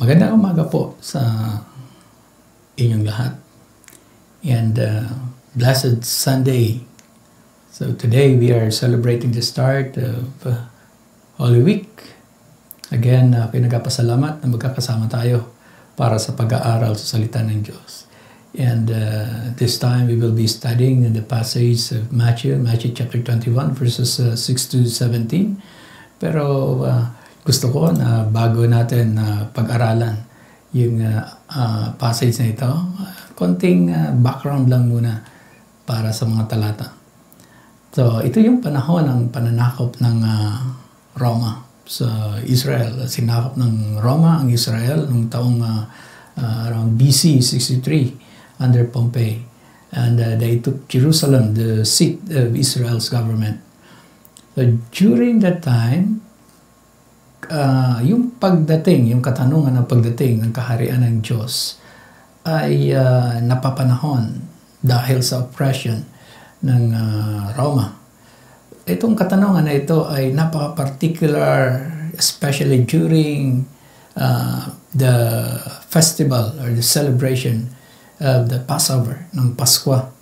Magandang umaga po sa inyong lahat. And uh, blessed Sunday. So today we are celebrating the start of uh, Holy Week. Again, uh, pinagpasalamat na magkakasama tayo para sa pag-aaral sa salita ng Diyos. And uh, this time we will be studying in the passage of Matthew, Matthew chapter 21 verses uh, 6 to 17. Pero uh, gusto ko na bago natin uh, pag-aralan yung uh, uh, passage na ito, uh, konting uh, background lang muna para sa mga talata. So, ito yung panahon ng pananakop ng uh, Roma sa Israel. Sinakop ng Roma ang Israel noong taong uh, around BC 63 under Pompey. And uh, they took Jerusalem, the seat of Israel's government. So during that time, uh, yung pagdating, yung katanungan ng pagdating ng kaharian ng Diyos ay uh, napapanahon dahil sa oppression ng uh, Roma. Itong katanungan na ito ay napaka-particular, especially during uh, the festival or the celebration of the Passover, ng Pasko.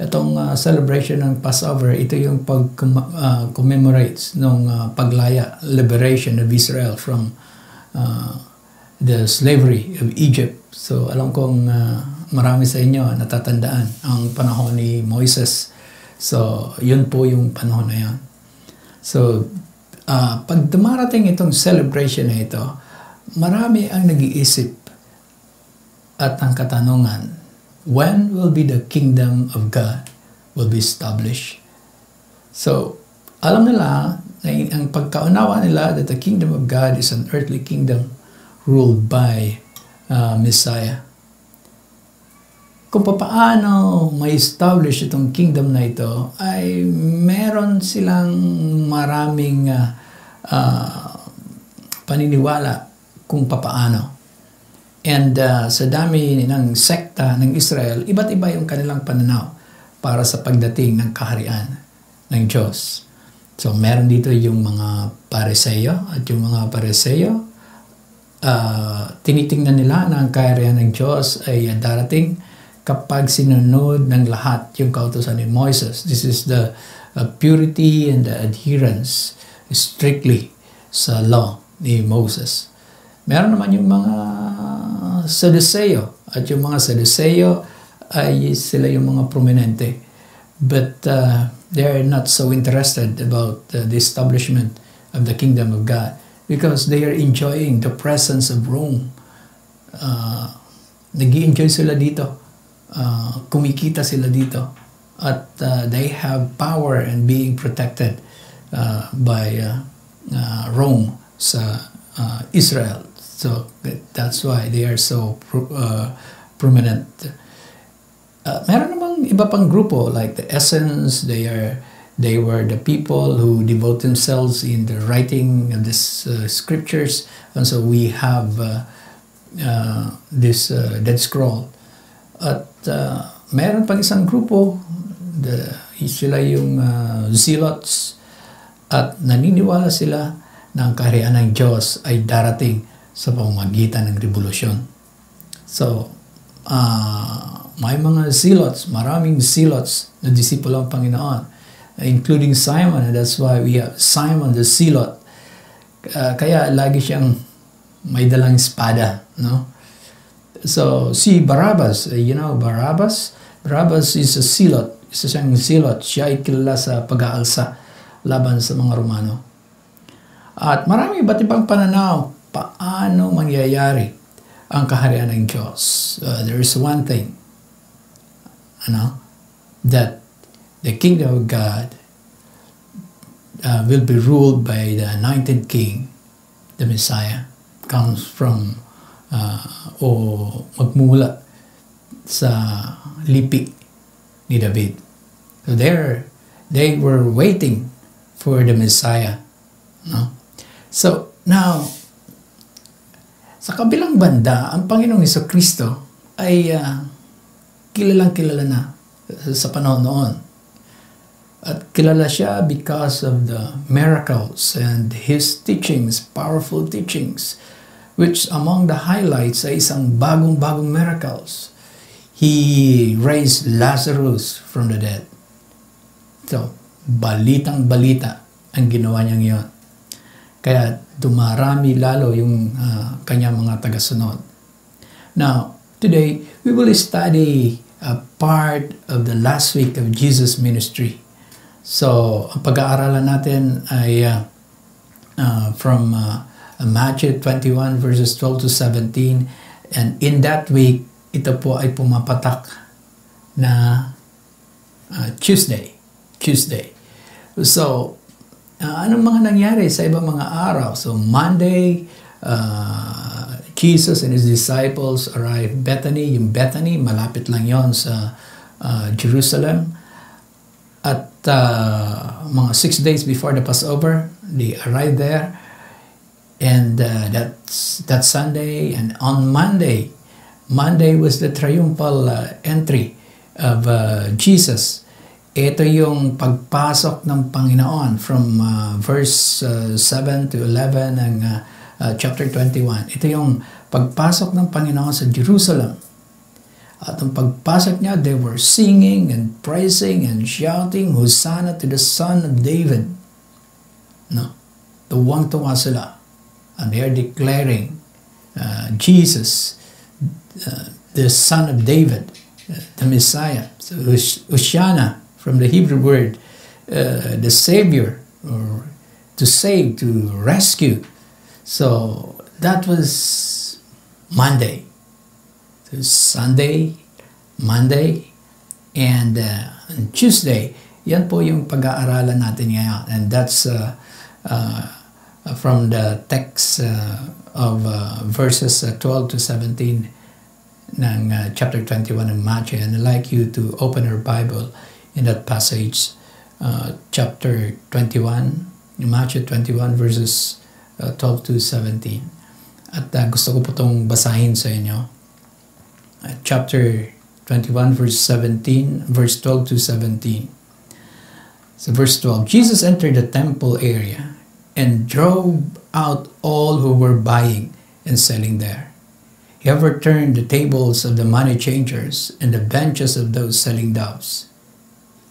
Itong uh, celebration ng Passover, ito yung pag-commemorates uh, ng uh, paglaya, liberation of Israel from uh, the slavery of Egypt. So alam kong uh, marami sa inyo natatandaan ang panahon ni Moises. So yun po yung panahon na yun. So uh, pag dumarating itong celebration na ito, marami ang nag-iisip at ang katanungan, when will be the kingdom of God will be established? So, alam nila na ang pagkaunawa nila that the kingdom of God is an earthly kingdom ruled by uh, Messiah. Kung paano may establish itong kingdom na ito, ay meron silang maraming uh, uh, paniniwala kung papaano. And uh, sa dami ng sekta ng Israel, iba't iba yung kanilang pananaw para sa pagdating ng kaharian ng Diyos. So meron dito yung mga pariseyo at yung mga pariseyo, uh, tinitingnan nila na ang kaharian ng Diyos ay darating kapag sinunod ng lahat yung kautosan ni Moises. This is the uh, purity and the adherence strictly sa law ni Moses. Meron naman yung mga Sadduceo. At yung mga Sadduceo ay sila yung mga prominente. But uh, they are not so interested about uh, the establishment of the kingdom of God because they are enjoying the presence of Rome. Uh, nag enjoy sila dito. Uh, kumikita sila dito. At uh, they have power and being protected uh, by uh, uh, Rome sa uh, Israel. So that's why they are so uh, prominent. Uh, meron namang iba pang grupo like the Essence, they are they were the people who devote themselves in the writing of these uh, scriptures and so we have uh, uh, this uh, Dead Scroll. At uh, meron pang isang grupo, the, sila yung uh, Zealots at naniniwala sila na ang kaharian ng Diyos ay darating sa pamamagitan ng revolusyon. So, uh, may mga zealots, maraming zealots na disipulo ang Panginoon, including Simon, and that's why we have Simon the zealot. Uh, kaya lagi siyang may dalang espada, no? So, si Barabbas, uh, you know, Barabbas, Barabbas is a zealot. Isa siyang zealot. Siya ay kilala sa pag-aalsa laban sa mga Romano. At marami iba't ibang pananaw paano mangyayari ang kaharian ng Diyos. Uh, there is one thing, ano, that the kingdom of God uh, will be ruled by the anointed king, the Messiah, comes from uh, o magmula sa lipi ni David. So there, they were waiting for the Messiah. No? So now, sa kabilang banda, ang Panginoong Iso Kristo ay uh, kilalang kilala na sa panahon noon. At kilala siya because of the miracles and his teachings, powerful teachings, which among the highlights ay isang bagong-bagong miracles. He raised Lazarus from the dead. So, balitang balita ang ginawa niyang yon. Kaya dumarami lalo yung uh, kanyang mga tagasunod. Now, today, we will study a part of the last week of Jesus' ministry. So, ang pag-aaralan natin ay uh, uh, from uh, Matthew 21 verses 12 to 17 and in that week, ito po ay pumapatak na uh, Tuesday. Tuesday. So, uh, anong mga nangyari sa ibang mga araw? So, Monday, uh, Jesus and His disciples arrived Bethany. Yung Bethany, malapit lang yon sa uh, Jerusalem. At uh, mga six days before the Passover, they arrived there. And uh, that's that Sunday and on Monday, Monday was the triumphal uh, entry of uh, Jesus. Ito yung pagpasok ng Panginoon from uh, verse uh, 7 to 11 ng uh, uh, chapter 21. Ito yung pagpasok ng Panginoon sa Jerusalem. At ang pagpasok niya, they were singing and praising and shouting, Hosanna to the Son of David. No? Tuwang-tuwa sila. And they are declaring uh, Jesus, uh, the Son of David, uh, the Messiah. So Hosanna from the Hebrew word, uh, the Savior, or to save, to rescue. So that was Monday. Sunday, Monday, and uh, Tuesday. Yan po yung pag-aaralan natin ngayon. And that's uh, uh, from the text uh, of uh, verses uh, 12 to 17 ng uh, chapter 21 in Matthew. And I'd like you to open your Bible in that passage, uh, chapter 21, Matthew 21 verses uh, 12 to 17. At uh, gusto ko po itong basahin sa inyo. Uh, chapter 21 verse 17 verse 12 to 17 so verse 12 jesus entered the temple area and drove out all who were buying and selling there he overturned the tables of the money changers and the benches of those selling doves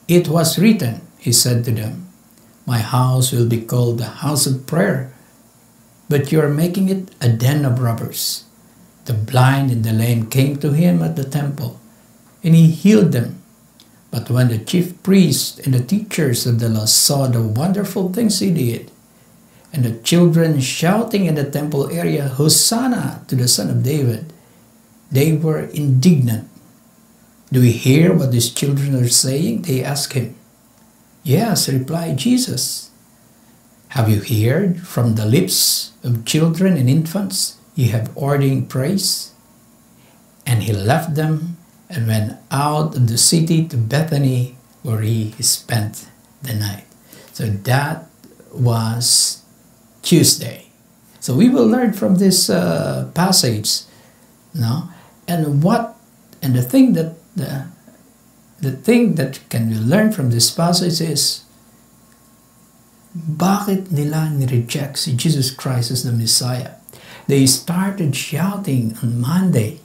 it was written he said to them my house will be called the house of prayer but you are making it a den of robbers the blind and the lame came to him at the temple, and he healed them. But when the chief priests and the teachers of the law saw the wonderful things he did, and the children shouting in the temple area, Hosanna to the Son of David, they were indignant. Do we hear what these children are saying? They ask him. Yes, replied Jesus. Have you heard from the lips of children and infants? you have ordained praise. And he left them and went out of the city to Bethany where he spent the night. So that was Tuesday. So we will learn from this uh, passage, no, and what and the thing that the the thing that can be learned from this passage is bakit nila ni-reject si Jesus Christ as the Messiah? they started shouting on Monday,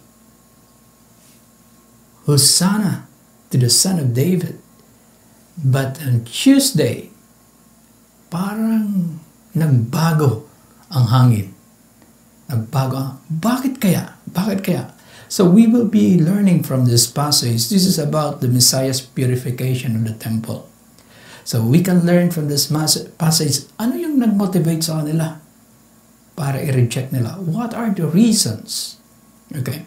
Hosanna to the Son of David. But on Tuesday, parang nagbago ang hangin. Nagbago. Bakit kaya? Bakit kaya? So we will be learning from this passage. This is about the Messiah's purification of the temple. So we can learn from this passage, ano yung nag-motivate sa kanila? para i-reject nila. What are the reasons? Okay.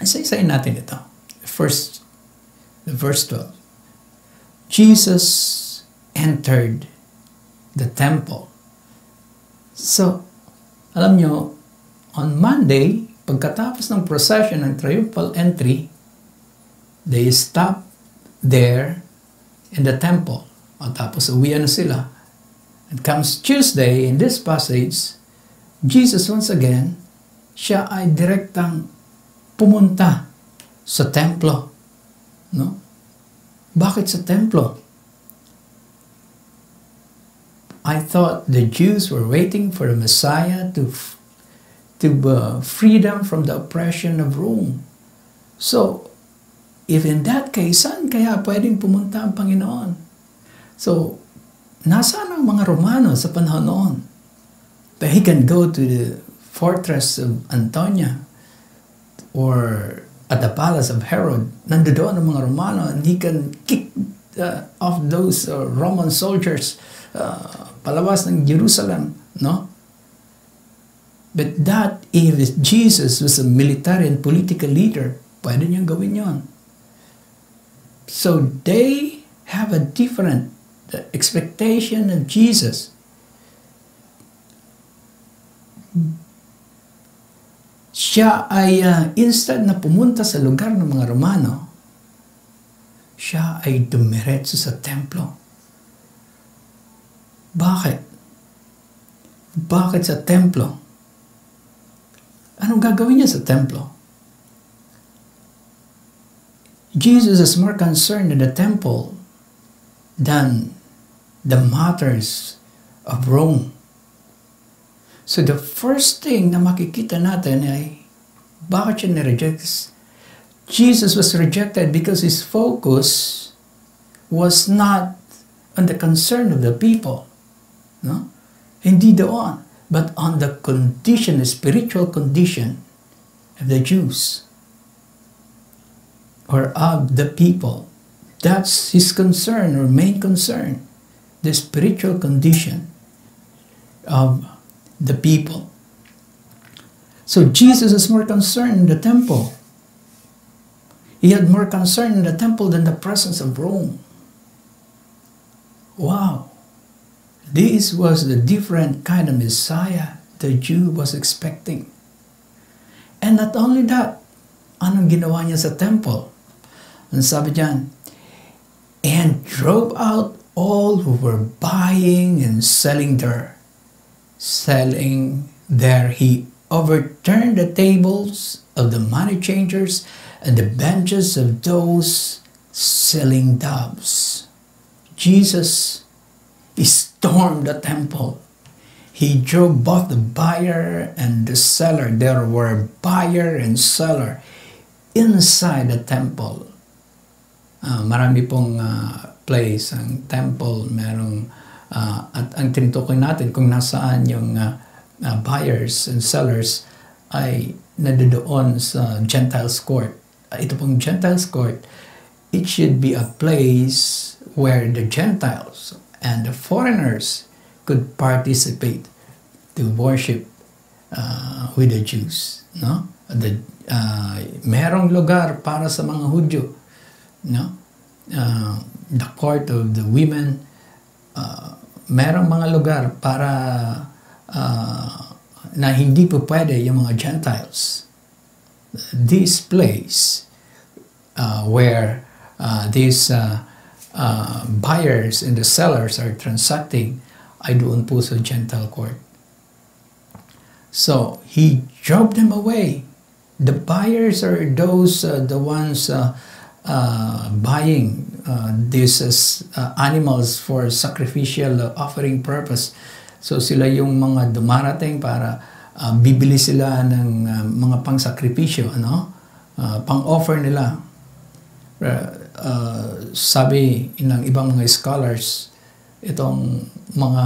Isa-isayin natin ito. First, the verse 12. Jesus entered the temple. So, alam nyo, on Monday, pagkatapos ng procession ng triumphal entry, they stop there in the temple. O tapos uwi na sila. It comes Tuesday, in this passage, Jesus once again, siya ay direktang pumunta sa templo. No? Bakit sa templo? I thought the Jews were waiting for the Messiah to to uh, freedom from the oppression of Rome. So, if in that case, saan kaya pwedeng pumunta ang Panginoon? So, nasaan ang mga Romano sa panahon noon? That he can go to the fortress of Antonia or at the palace of Herod, nandoon ang mga Romano and he can kick uh, off those uh, Roman soldiers uh, palabas ng Jerusalem, no? But that if Jesus was a military and political leader, pwede niyang gawin yon. So they have a different expectation of Jesus. Siya ay uh, instead na pumunta sa lugar ng mga Romano, siya ay dumiretso sa templo. Bakit? Bakit sa templo? Anong gagawin niya sa templo? Jesus is more concerned in the temple than the matters of Rome. So the first thing na makikita natin ay bakit siya nireject? Jesus was rejected because his focus was not on the concern of the people. No? Hindi doon, but on the condition, the spiritual condition of the Jews or of the people. That's his concern or main concern, the spiritual condition of the people. So Jesus is more concerned in the temple. He had more concern in the temple than the presence of Rome. Wow. This was the different kind of Messiah the Jew was expecting. And not only that, anong ginawa niya sa temple? Ang sabi diyan, and drove out all who were buying and selling there selling there, he overturned the tables of the money changers and the benches of those selling doves. Jesus stormed the temple. He drove both the buyer and the seller. There were buyer and seller inside the temple. Uh, marami pong uh, place ang temple, merong Uh, at ang tinutukoy natin kung nasaan yung uh, uh, buyers and sellers ay nandoon sa Gentiles court. Uh, ito pong Gentiles court, it should be a place where the Gentiles and the foreigners could participate to worship uh, with the Jews. No? The, uh, merong lugar para sa mga Hudyo. No? Uh, the court of the women, uh, merong mga lugar para uh, na hindi po pwede yung mga Gentiles. This place uh, where uh, these uh, uh, buyers and the sellers are transacting ay doon po sa Gentile court. So, he drove them away. The buyers are those, uh, the ones uh, uh, buying uh, these uh, animals for sacrificial offering purpose. So sila yung mga dumarating para uh, bibili sila ng uh, mga pang-sakripisyo, ano? Uh, pang-offer nila. Uh, uh, sabi ng ibang mga scholars, itong mga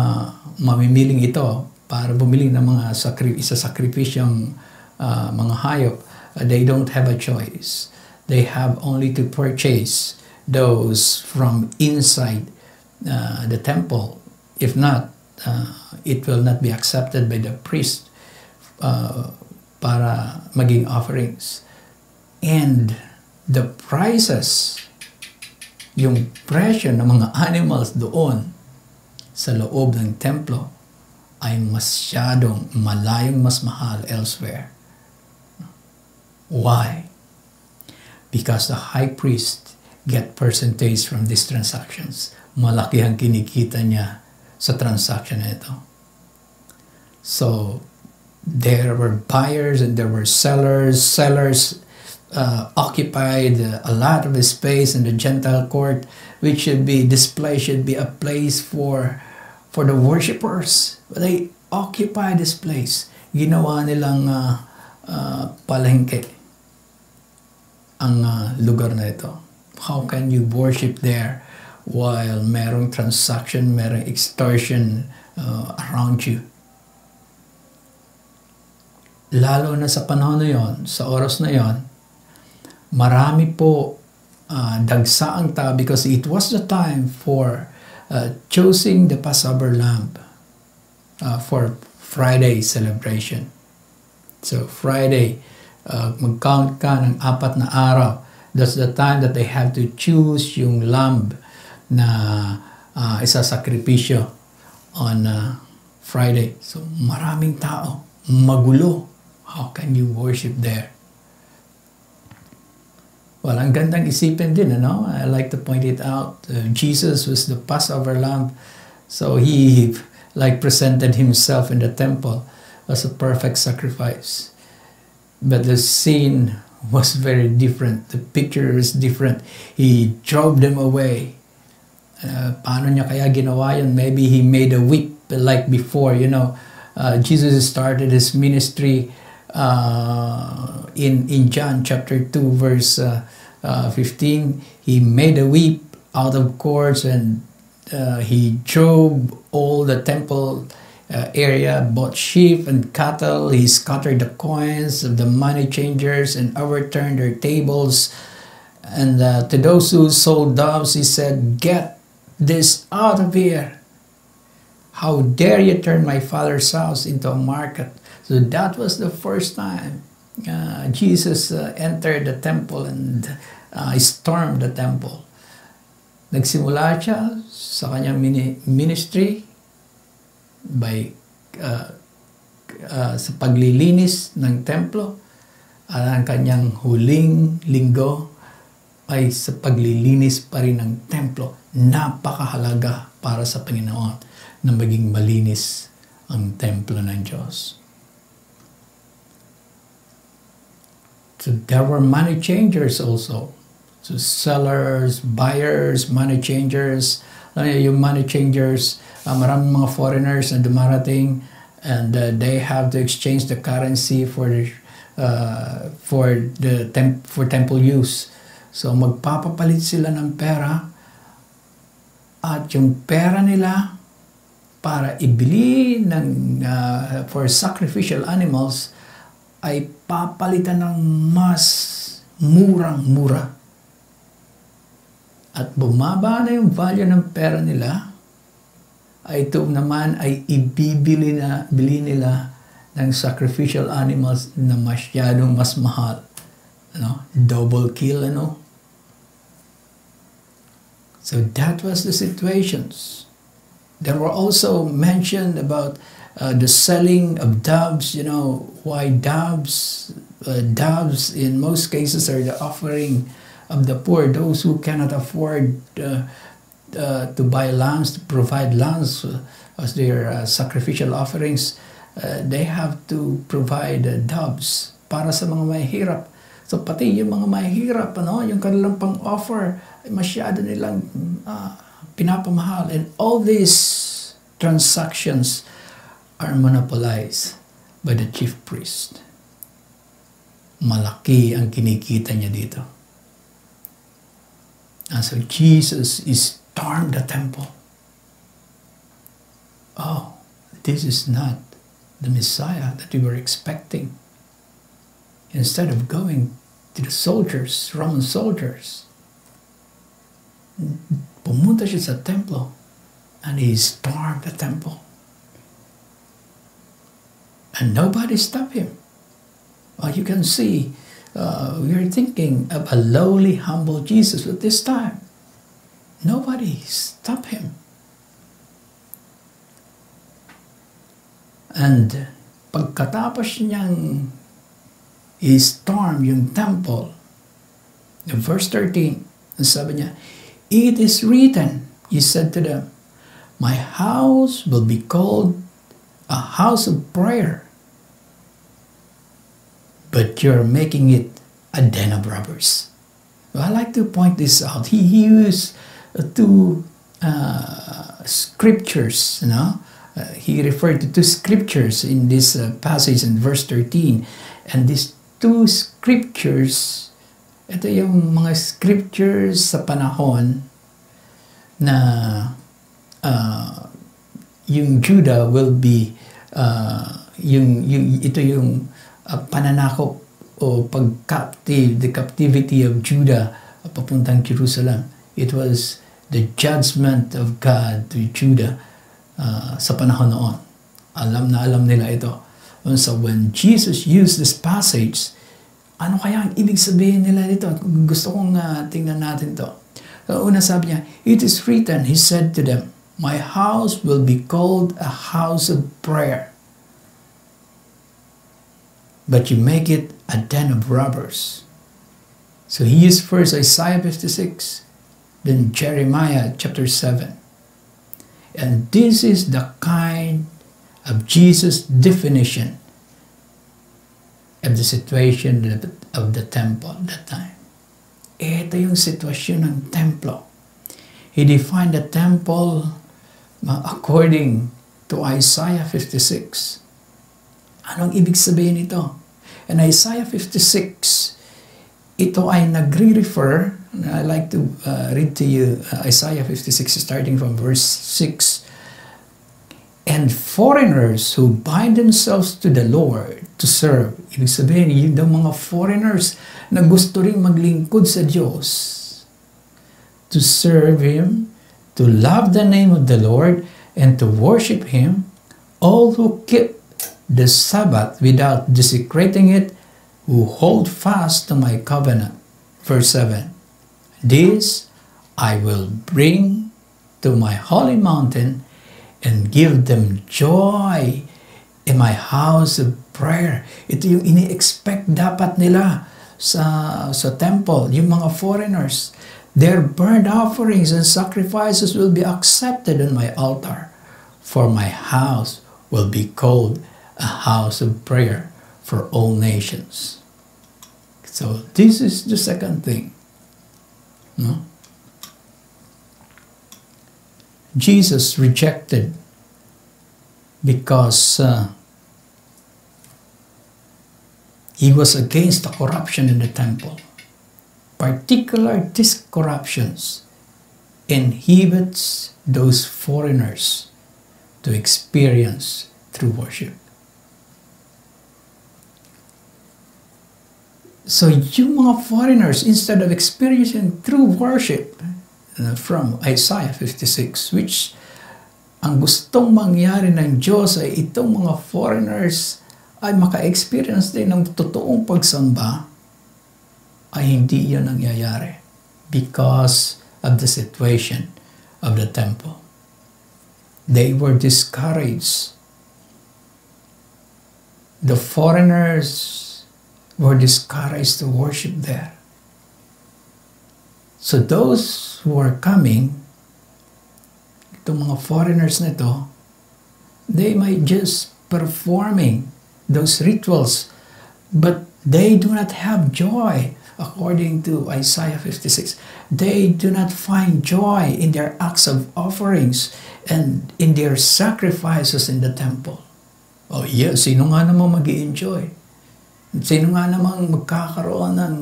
mamimiling ito para bumili ng mga sakri isa sakripisyong uh, mga hayop, uh, they don't have a choice. They have only to purchase those from inside uh, the temple. If not, uh, it will not be accepted by the priest uh, para maging offerings. And the prices, yung presyo ng mga animals doon sa loob ng templo ay masyadong malayong mas mahal elsewhere. Why? Because the high priest get percentage from these transactions. Malaki ang kinikita niya sa transaction na ito. So, there were buyers and there were sellers. Sellers uh, occupied a lot of space in the Gentile court, which should be, this place should be a place for, for the worshippers. But they occupy this place. ginawa nilang uh, uh, palengke ang uh, lugar na ito. How can you worship there while merong transaction, merong extortion uh, around you? Lalo na sa panahon na yon, sa oras na yon, marami po uh, dagsa ang tao because it was the time for uh, choosing the Passover lamb uh, for Friday celebration. So Friday, uh, mag-count ka ng apat na araw. That's the time that they have to choose yung lamb na uh, isasakripisyo on uh, Friday. So maraming tao, magulo. How can you worship there? Well, ang gandang isipin din, ano? I like to point it out. Uh, Jesus was the Passover lamb. So he like presented himself in the temple as a perfect sacrifice. But the scene was very different. The picture is different. He drove them away. Uh, paano niya kaya ginawa yun? Maybe he made a whip like before, you know. Uh, Jesus started his ministry uh, in in John chapter 2 verse uh, uh, 15 he made a whip out of cords and uh, he drove all the temple uh, area bought sheep and cattle he scattered the coins of the money changers and overturned their tables. And uh, to those who sold doves he said get this out of here how dare you turn my father's house into a market so that was the first time uh, Jesus uh, entered the temple and uh, stormed the temple. Nagsimula siya sa kanyang mini- ministry by uh, uh, sa paglilinis ng templo at ang kanyang huling linggo ay sa paglilinis pa rin ng templo. Napakahalaga para sa Panginoon na maging malinis ang templo ng Diyos. So there were money changers also. So sellers, buyers, money changers. Yung money changers, uh, maraming mga foreigners na dumarating and uh, they have to exchange the currency for uh, for the temp for temple use. So magpapapalit sila ng pera at yung pera nila para ibili ng uh, for sacrificial animals ay papalitan ng mas murang-mura. At bumaba na yung value ng pera nila, ay ito naman ay ibibili na, bili nila ng sacrificial animals na masyadong mas mahal. Ano? Double kill, ano? So that was the situations. There were also mentioned about uh, the selling of doves, you know, why doves, uh, doves in most cases are the offering of the poor, those who cannot afford uh, uh to buy lambs, to provide lambs as their uh, sacrificial offerings, uh, they have to provide doves para sa mga mahihirap. So pati yung mga mahihirap, ano, yung kanilang pang-offer, masyado nilang pinapamahal. And all these transactions are monopolized by the chief priest. Malaki ang kinikita niya dito. And so Jesus is stormed the temple. Oh, this is not the Messiah that we were expecting. Instead of going to the soldiers, Roman soldiers, pumunta siya sa templo and he stormed the temple. and nobody stopped him. Well, you can see, uh, we are thinking of a lowly, humble Jesus at this time. Nobody stopped him. And pagkatapos niyang i-storm yung temple, in verse 13, sabi niya, It is written, he said to them, My house will be called a house of prayer but you're making it a den of robbers. Well, I like to point this out. He used two uh, scriptures, you know, uh, he referred to two scriptures in this uh, passage in verse 13. And these two scriptures, ito yung mga scriptures sa panahon na uh, yung Judah will be uh, yung, yung ito yung uh, pananakop o pag-captive, the captivity of Judah papuntang Jerusalem. It was the judgment of God to Judah uh, sa panahon noon. Alam na alam nila ito. And so when Jesus used this passage, ano kaya ang ibig sabihin nila dito? Gusto kong uh, tingnan natin to. So, una sabi niya, It is written, He said to them, My house will be called a house of prayer. But you make it a den of robbers. So he used first Isaiah 56, then Jeremiah chapter 7. And this is the kind of Jesus' definition of the situation of the temple at that time. Ito yung sitwasyon ng templo. He defined the temple according to Isaiah 56. Anong ibig sabihin nito? In Isaiah 56, ito ay nagre-refer, I like to uh, read to you uh, Isaiah 56 starting from verse 6. And foreigners who bind themselves to the Lord to serve. Ibig sabihin, yung daw mga foreigners na gusto rin maglingkod sa Diyos. To serve Him, to love the name of the Lord, and to worship Him, all who keep the Sabbath without desecrating it, who hold fast to my covenant. Verse 7 This I will bring to my holy mountain and give them joy in my house of prayer. Ito yung ini-expect dapat nila sa, sa temple, yung mga foreigners. Their burnt offerings and sacrifices will be accepted on my altar, for my house will be called a house of prayer for all nations. So this is the second thing. No? Jesus rejected because uh, he was against the corruption in the temple. Particular these corruptions inhibits those foreigners to experience true worship. So you mga foreigners, instead of experiencing true worship uh, from Isaiah 56, which ang gustong mangyari ng Diyos ay itong mga foreigners ay maka-experience din ng totoong pagsamba, ay hindi yun nangyayari because of the situation of the temple. They were discouraged. The foreigners were discouraged to worship there. So those who are coming, itong mga foreigners na ito, they might just performing those rituals, but they do not have joy according to Isaiah 56. They do not find joy in their acts of offerings and in their sacrifices in the temple. Oh yeah, sino nga naman mag enjoy Sino nga namang magkakaroon ng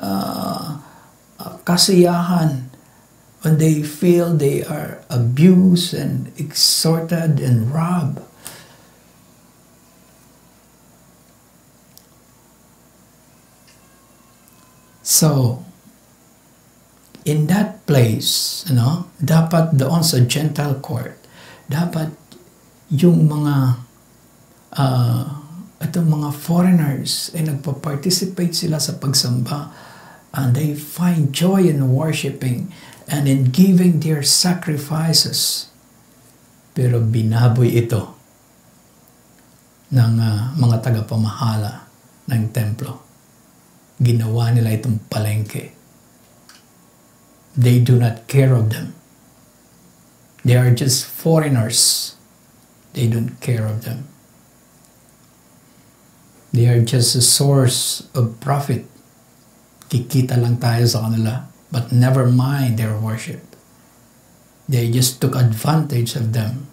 uh, kasiyahan when they feel they are abused and exhorted and robbed. So, in that place, ano, dapat doon sa Gentile court, dapat yung mga uh, itong mga foreigners ay nagpa-participate sila sa pagsamba and they find joy in worshiping and in giving their sacrifices. Pero binaboy ito ng uh, mga tagapamahala ng templo. Ginawa nila itong palengke. They do not care of them. They are just foreigners. They don't care of them. They are just a source of profit. Kikita lang tayo sa kanila. But never mind their worship. They just took advantage of them.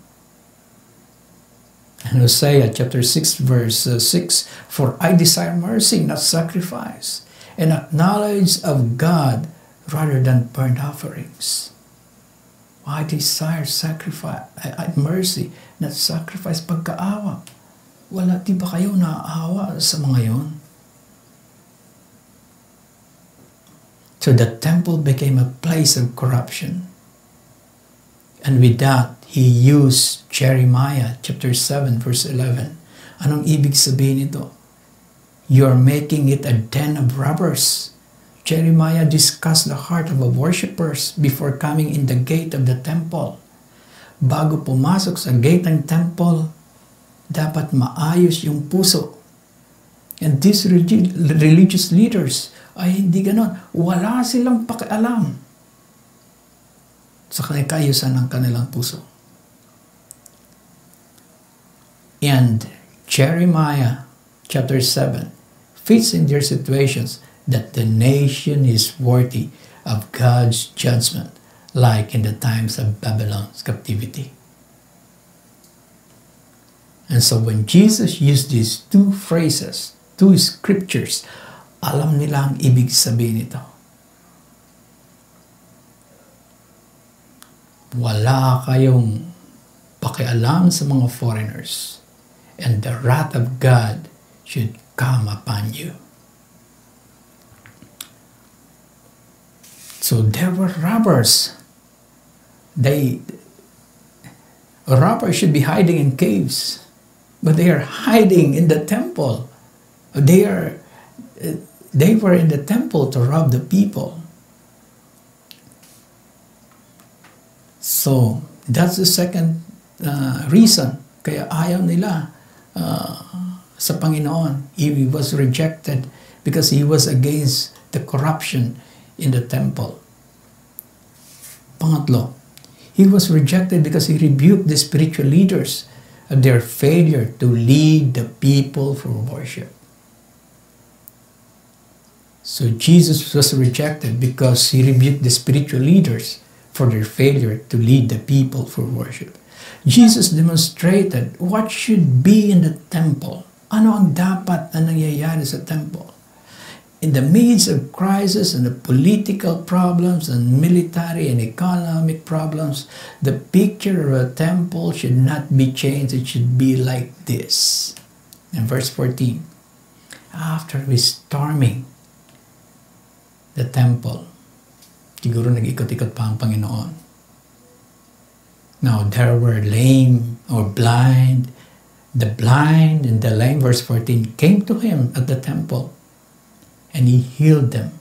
And Hosea chapter 6 verse uh, 6, For I desire mercy, not sacrifice, and acknowledge of God rather than burnt offerings. I desire sacrifice, uh, mercy, not sacrifice, pagkaawa. Wala, di ba kayo naaawa sa mga yon? So the temple became a place of corruption. And with that, he used Jeremiah chapter 7 verse 11. Anong ibig sabihin nito? You're making it a den of robbers. Jeremiah discussed the heart of the worshippers before coming in the gate of the temple. Bago pumasok sa gate ng temple, dapat maayos yung puso. And these religious leaders ay hindi ganon. Wala silang pakialam sa kaayusan ng kanilang puso. And Jeremiah chapter 7 fits in their situations that the nation is worthy of God's judgment, like in the times of Babylon's captivity. And so when Jesus used these two phrases, two scriptures, alam nila ang ibig sabihin nito. Wala kayong pakialam sa mga foreigners and the wrath of God should come upon you. So there were robbers. They robbers should be hiding in caves, but they are hiding in the temple. They are they were in the temple to rob the people. So that's the second uh, reason kaya ayaw nila uh, sa Panginoon. He was rejected because he was against the corruption in the temple. Pangatlo, he was rejected because he rebuked the spiritual leaders of their failure to lead the people for worship. So Jesus was rejected because he rebuked the spiritual leaders for their failure to lead the people for worship. Jesus demonstrated what should be in the temple. Ano ang dapat na nangyayari sa temple? in the midst of crisis and the political problems and military and economic problems, the picture of a temple should not be changed. It should be like this. In verse 14, after storming the temple, siguro nag-ikot-ikot pa ang Panginoon. Now, there were lame or blind. The blind and the lame, verse 14, came to him at the temple and he healed them.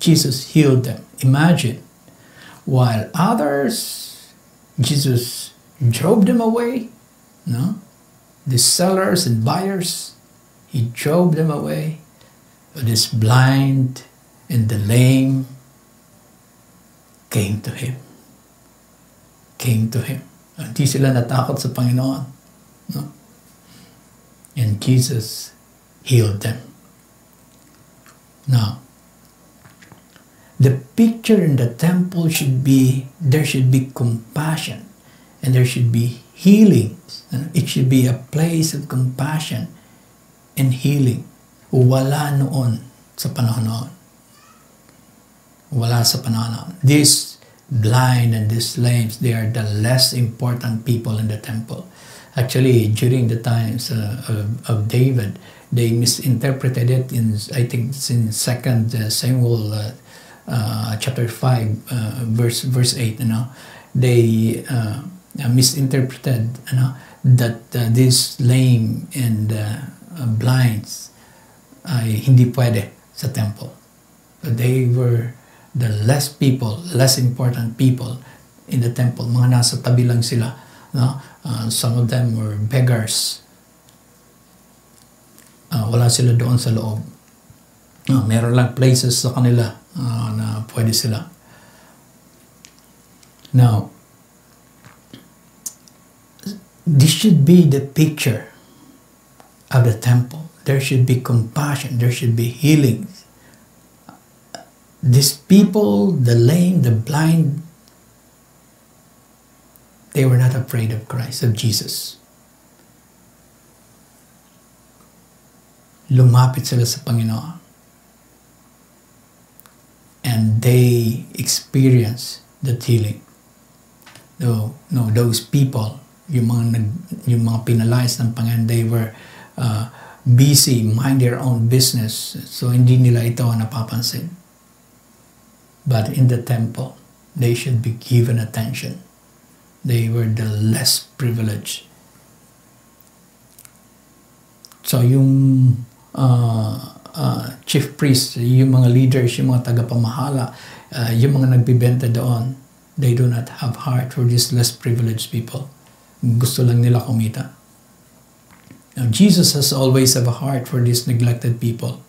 Jesus healed them. Imagine. While others, Jesus drove them away. No? The sellers and buyers, he drove them away. But This blind and the lame came to him. Came to him. Hindi sila natakot sa Panginoon. No? And Jesus healed them. Now, the picture in the temple should be there should be compassion and there should be healing. It should be a place of compassion and healing. Wala noon sa panahon noon. Wala sa panahon noon. These blind and these lame, they are the less important people in the temple. Actually, during the times uh, of, of David, they misinterpreted it in I think in Second uh, Samuel uh, uh, chapter five uh, verse verse eight. You know, they uh, misinterpreted you know that this lame and blinds ay hindi pwede sa temple. So they were the less people, less important people in the temple. Mga nasa tabi lang sila. No? some of them were beggars uh, wala sila doon sa loob. Uh, meron lang places sa kanila uh, na pwede sila. Now, this should be the picture of the temple. There should be compassion. There should be healing. These people, the lame, the blind, they were not afraid of Christ, of Jesus. Lumapit sila sa Panginoon. And they experienced the healing. No, no, those people, yung mga, nag, yung mga pinalayas ng Panginoon, they were uh, busy, mind their own business. So, hindi nila ito napapansin. But in the temple, they should be given attention. They were the less privileged. So, yung uh, uh, chief priest, yung mga leaders, yung mga tagapamahala, uh, yung mga nagbibenta doon, they do not have heart for these less privileged people. Gusto lang nila kumita. Now, Jesus has always have a heart for these neglected people.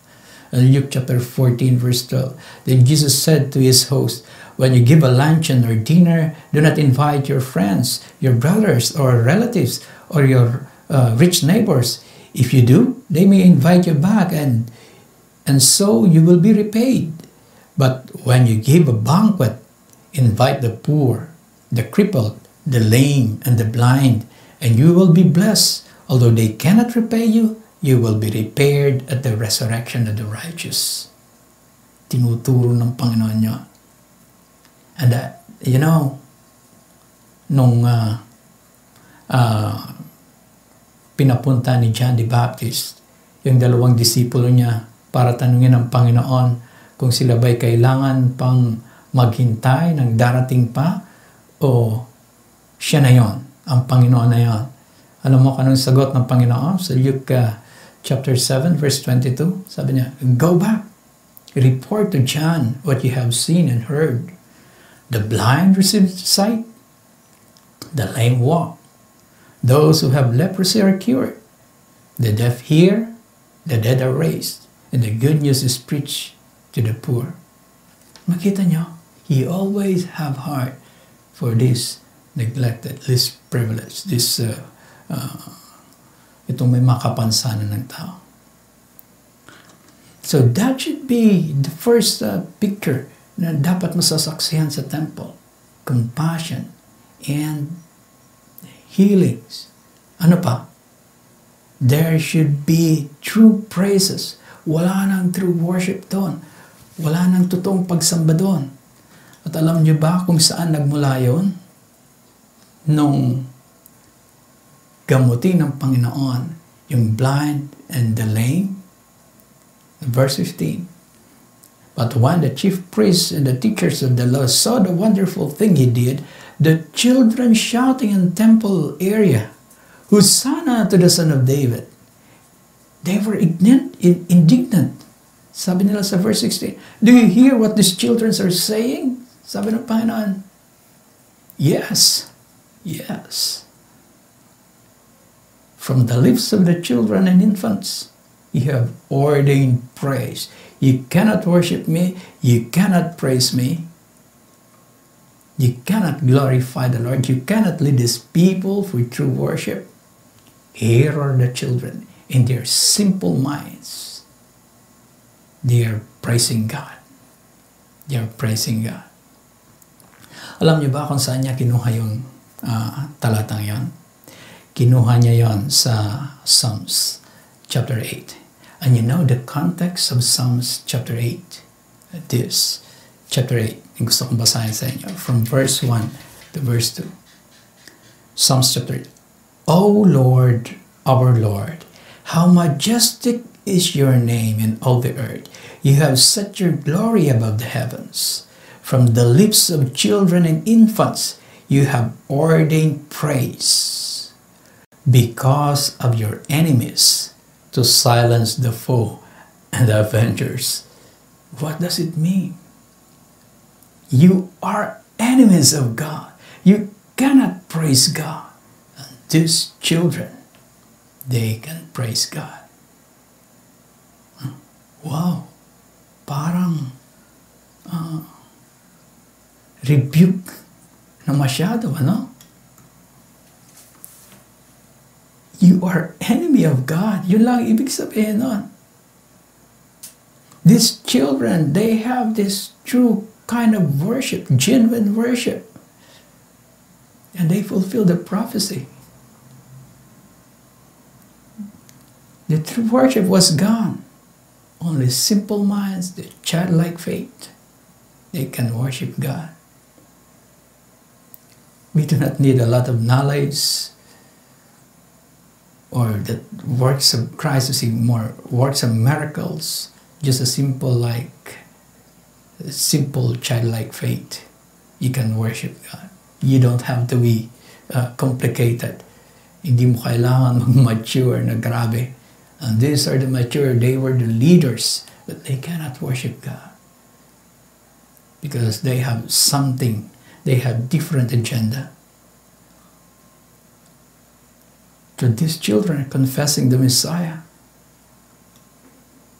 In Luke chapter 14, verse 12, then Jesus said to his host, When you give a luncheon or dinner, do not invite your friends, your brothers or relatives, or your uh, rich neighbors. If you do, they may invite you back, and, and so you will be repaid. But when you give a banquet, invite the poor, the crippled, the lame, and the blind, and you will be blessed. Although they cannot repay you, you will be repaired at the resurrection of the righteous. Tinuturo ng Panginoon niyo. And uh, you know, nung uh, uh, pinapunta ni John the Baptist, yung dalawang disipulo niya para tanungin ng Panginoon kung sila ba'y kailangan pang maghintay ng darating pa o siya na yon, ang Panginoon na yon. Alam mo kanong sagot ng Panginoon sa Luke uh, chapter 7 verse 22? Sabi niya, Go back, report to John what you have seen and heard. The blind receive sight, the lame walk, those who have leprosy are cured, the deaf hear, the dead are raised, and the good news is preached to the poor. Makita niyo, He always have heart for this neglected, this privilege, this uh, uh, itong may makapansanan ng tao. So that should be the first uh, picture na dapat masasaksihan sa temple. Compassion and healings. Ano pa? There should be true praises. Wala nang true worship doon. Wala nang totoong pagsamba doon. At alam niyo ba kung saan nagmula yon? Nung gamutin ng Panginoon yung blind and the lame. Verse 15. But when the chief priests and the teachers of the law saw the wonderful thing he did, the children shouting in temple area, Hosanna to the Son of David, they were indignant. Sabi nila sa verse 16, Do you hear what these children are saying? Sabi ng Panginoon, Yes, yes. From the lips of the children and infants, you have ordained praise. You cannot worship me, you cannot praise me, you cannot glorify the Lord, you cannot lead these people for true worship. Here are the children in their simple minds. They are praising God. They are praising God. Alam niyo ba kung saan niya kinuha yung uh, talatang yon? Kinuha niya yon sa Psalms chapter 8. And you know the context of Psalms chapter 8? This, chapter 8. Gusto kong basahin sa inyo. From verse 1 to verse 2. Psalms chapter 8. O Lord, our Lord, how majestic is your name in all the earth. You have set your glory above the heavens. From the lips of children and infants, you have ordained praise because of your enemies to silence the foe and the avengers. What does it mean? You are enemies of God. You cannot praise God. And these children, they can praise God. Wow! Parang uh, rebuke na masyado, ano? You are enemy of God. Yun lang ibig sabihin nun. These children, they have this true kind of worship, genuine worship. And they fulfill the prophecy. The true worship was gone. Only simple minds, the childlike faith, they can worship God. We do not need a lot of knowledge or the works of Christ see more works of miracles. Just a simple like simple childlike faith. You can worship God. You don't have to be uh, complicated. Hindi mo kailangan mag-mature na grabe. And these are the mature, they were the leaders, but they cannot worship God. Because they have something, they have different agenda. To these children confessing the Messiah.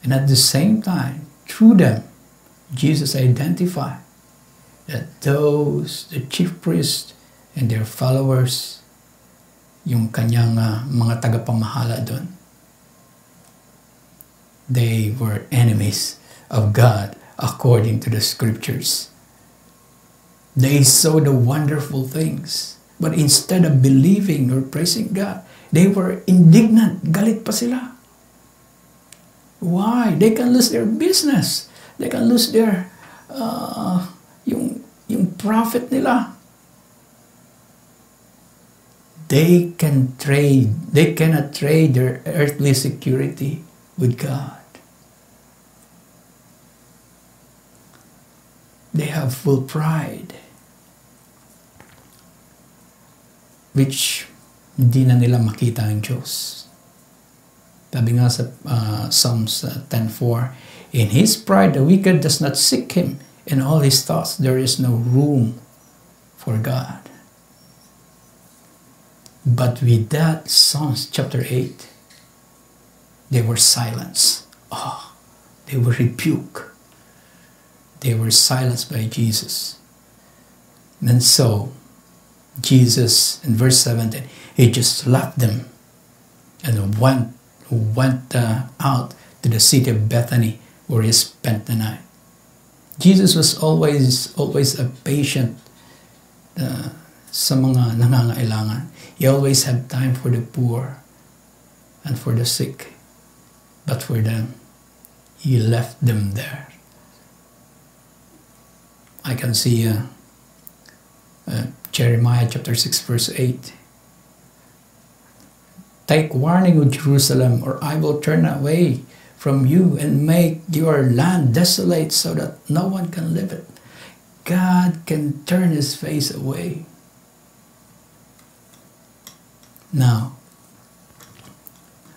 And at the same time, through them, Jesus identified that those, the chief priests and their followers, yung kanyang uh, mga tagapamahala doon, they were enemies of God according to the scriptures. They saw the wonderful things, but instead of believing or praising God, they were indignant. Galit pa sila. Why? They can lose their business. They can lose their, uh, yung, yung profit nila. They can trade, they cannot trade their earthly security with God. They have full pride, which hindi na nila makita ang Diyos. Sabi nga sa uh, Psalms uh, 10.4, In his pride, the wicked does not seek him. In all his thoughts, there is no room for God. But with that, Psalms chapter 8, they were silenced. Oh, they were rebuked. They were silenced by Jesus. And so, Jesus, in verse 17, he just left them and went, went uh, out to the city of Bethany where he spent the night. Jesus was always always a patient uh, sa mga nangangailangan. He always had time for the poor and for the sick. But for them, he left them there. I can see uh, uh, Jeremiah chapter 6 verse 8. Take warning of Jerusalem or I will turn away from you and make your land desolate so that no one can live it. God can turn his face away. Now,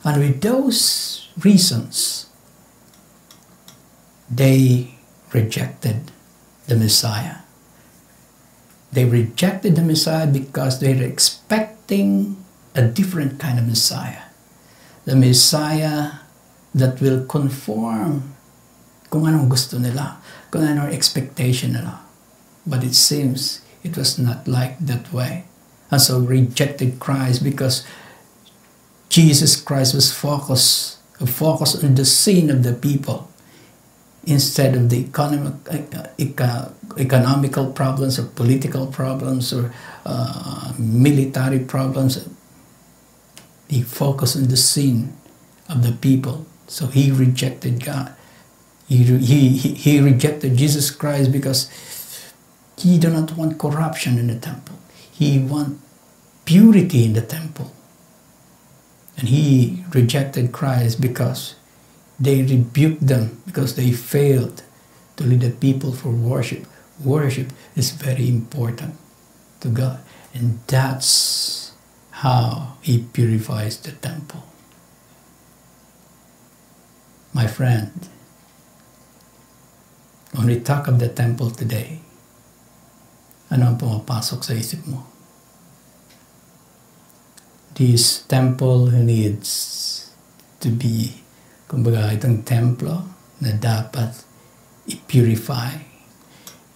and with those reasons, they rejected the Messiah. They rejected the Messiah because they were expecting a different kind of Messiah. The Messiah that will conform kung anong gusto nila, kung anong expectation nila. But it seems it was not like that way. And so rejected Christ because Jesus Christ was focused, focused on the sin of the people instead of the economic, economical problems or political problems or uh, military problems. He focused on the sin of the people so he rejected God. He, he, he rejected Jesus Christ because he did not want corruption in the temple. He want purity in the temple. And he rejected Christ because they rebuked them because they failed to lead the people for worship. Worship is very important to God. And that's how he purifies the temple. My friend, when we talk of the temple today, ano ang pumapasok sa isip mo? This temple needs to be, kumbaga, itong templo na dapat i-purify.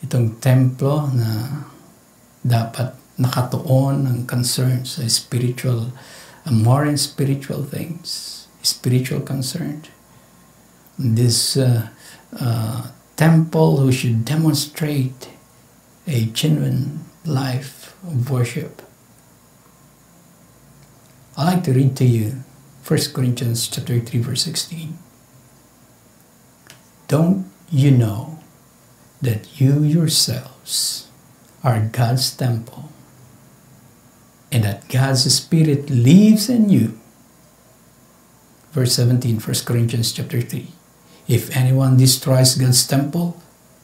Itong templo na dapat nakatuon ng concern sa spiritual, uh, more in spiritual things, spiritual concern this uh, uh, temple who should demonstrate a genuine life of worship. I'd like to read to you 1 Corinthians chapter 3 verse 16. Don't you know that you yourselves are God's temple and that God's Spirit lives in you? Verse 17, 1 Corinthians chapter 3. If anyone destroys God's temple,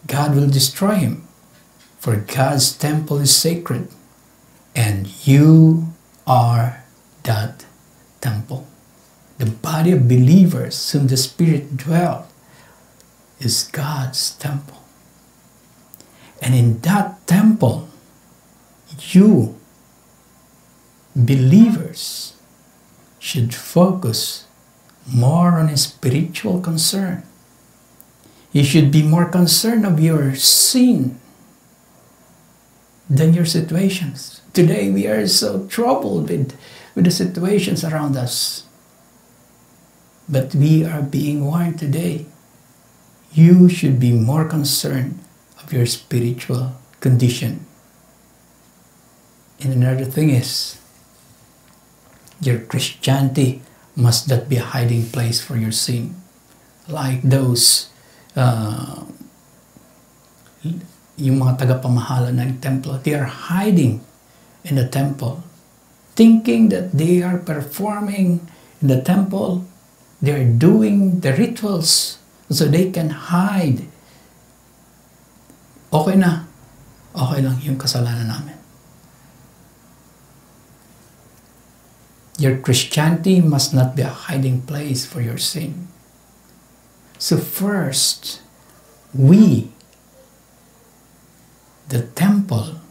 God will destroy him. For God's temple is sacred, and you are that temple. The body of believers whom the Spirit dwelt is God's temple. And in that temple, you, believers, should focus more on spiritual concern. You should be more concerned of your sin than your situations. Today we are so troubled with, with the situations around us. But we are being warned today. You should be more concerned of your spiritual condition. And another thing is, your Christianity must not be a hiding place for your sin. Like those uh, yung mga tagapamahala ng templo, they are hiding in the temple, thinking that they are performing in the temple, they are doing the rituals so they can hide. Okay na. Okay lang yung kasalanan namin. Your Christianity must not be a hiding place for your sin. So first, we the temple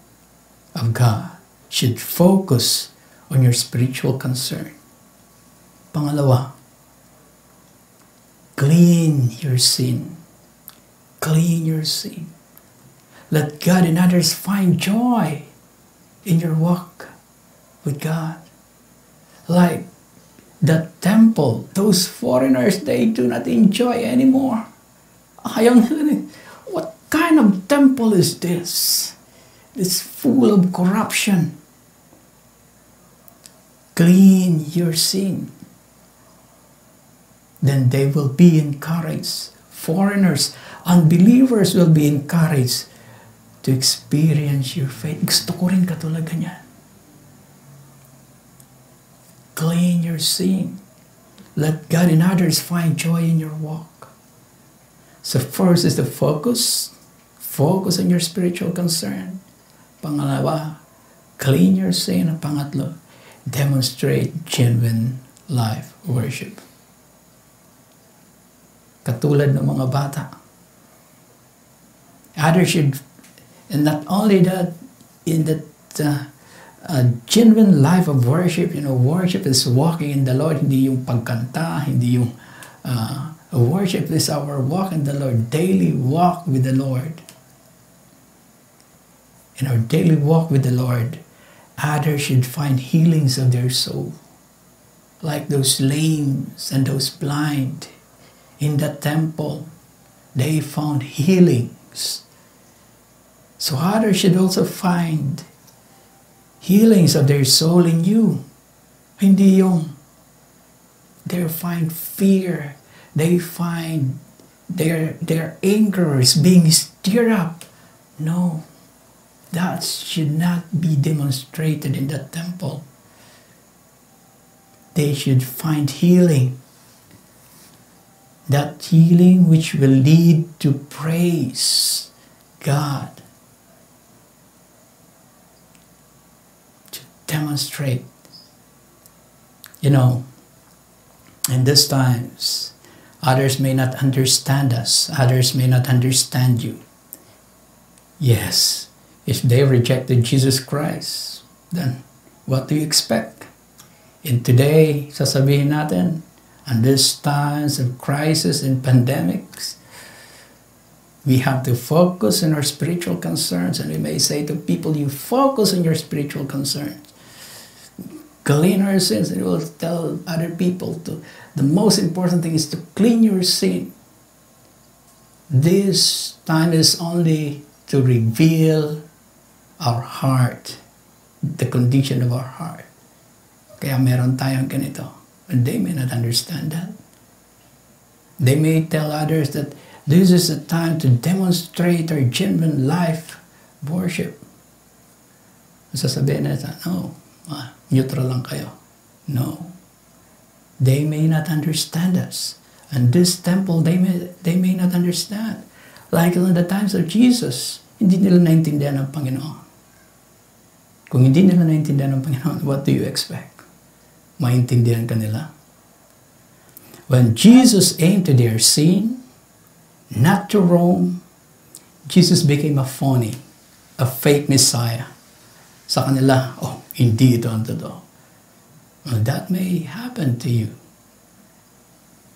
of God should focus on your spiritual concern. Pangalawa, clean your sin. Clean your sin. Let God and others find joy in your walk with God. Like the temple, those foreigners, they do not enjoy anymore. Ayaw nila kind of temple is this? It's full of corruption. Clean your sin. Then they will be encouraged. Foreigners, unbelievers will be encouraged to experience your faith. Gusto ko rin katulad ganyan. Clean your sin. Let God and others find joy in your walk. So first is the focus Focus on your spiritual concern. Pangalawa, clean your sin. Ang pangatlo, demonstrate genuine life worship. Katulad ng mga bata. Others should, and not only that, in that uh, uh, genuine life of worship, you know, worship is walking in the Lord, hindi yung pagkanta, hindi yung uh, worship is our walk in the Lord, daily walk with the Lord in our daily walk with the Lord, others should find healings of their soul. Like those lame and those blind in the temple, they found healings. So others should also find healings of their soul in you. Hindi yung they find fear, they find their their anger is being stirred up. No that should not be demonstrated in the temple. They should find healing. That healing which will lead to praise God. To demonstrate. You know, in these times, others may not understand us, others may not understand you. Yes, if they rejected Jesus Christ, then what do you expect? And today, sasabihin natin, and these times of crisis and pandemics, we have to focus on our spiritual concerns. And we may say to people, you focus on your spiritual concerns. Clean our sins, and we will tell other people to the most important thing is to clean your sin. This time is only to reveal our heart, the condition of our heart. Kaya meron tayong ganito. and they may not understand that. They may tell others that this is a time to demonstrate our genuine life worship. Sasabihin nila, no, ah, neutral lang kayo. No. They may not understand us. And this temple, they may, they may not understand. Like in the times of Jesus, hindi nila naintindihan ng Panginoon. Kung hindi nila naintindihan ng Panginoon, what do you expect? Maintindihan ka nila? When Jesus aimed to their sin, not to Rome, Jesus became a phony, a fake Messiah. Sa kanila, oh, ito ang totoo. Well, that may happen to you.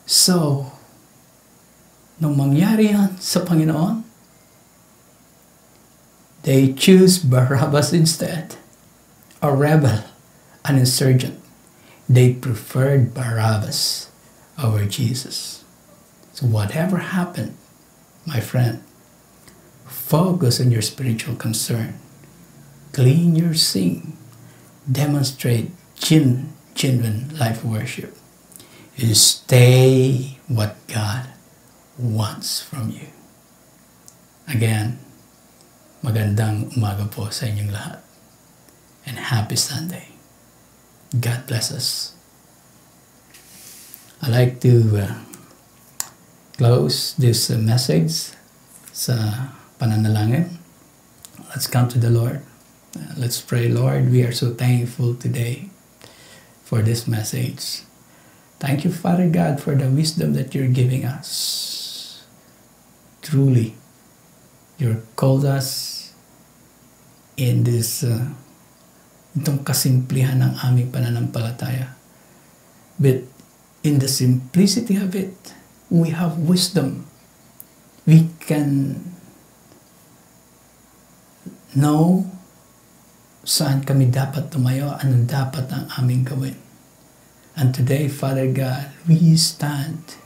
So, nung mangyari yan sa Panginoon, they choose Barabbas instead, a rebel, an insurgent. They preferred Barabbas over Jesus. So whatever happened, my friend, focus on your spiritual concern. Clean your sin. Demonstrate gen- genuine life worship. You stay what God wants from you. Again, magandang umaga po sa inyong lahat. And happy Sunday. God bless us. I like to uh, close this uh, message sa pananalangin. Let's come to the Lord. Let's pray, Lord. We are so thankful today for this message. Thank you, Father God, for the wisdom that you're giving us. Truly, you called us in this uh, itong kasimplihan ng aming pananampalataya. But in the simplicity of it, we have wisdom. We can know saan kami dapat tumayo, anong dapat ang aming gawin. And today, Father God, we stand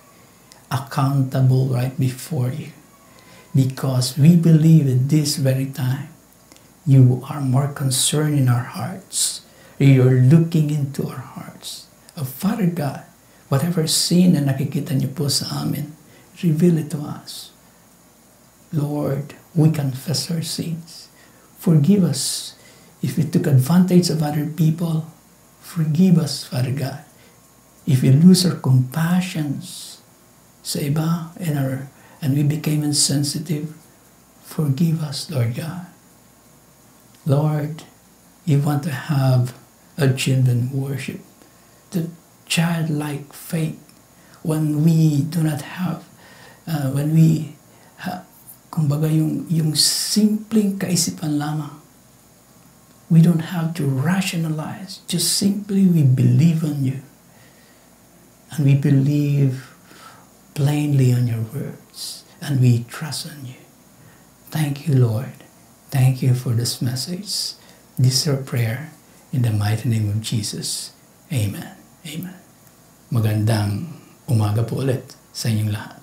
accountable right before you because we believe at this very time you are more concerned in our hearts. You're looking into our hearts. Oh, Father God, whatever sin na nakikita niyo po sa amin, reveal it to us. Lord, we confess our sins. Forgive us if we took advantage of other people. Forgive us, Father God. If we lose our compassions sa iba and, our, and we became insensitive, forgive us, Lord God. Lord, you want to have a genuine worship, the childlike faith when we do not have, uh, when we, ha, kumbaga yung, yung simpleng kaisipan lamang. We don't have to rationalize, just simply we believe on you. And we believe plainly on your words, and we trust on you. Thank you, Lord. Thank you for this message. This is our prayer in the mighty name of Jesus. Amen. Amen. Magandang umaga po ulit sa inyong lahat.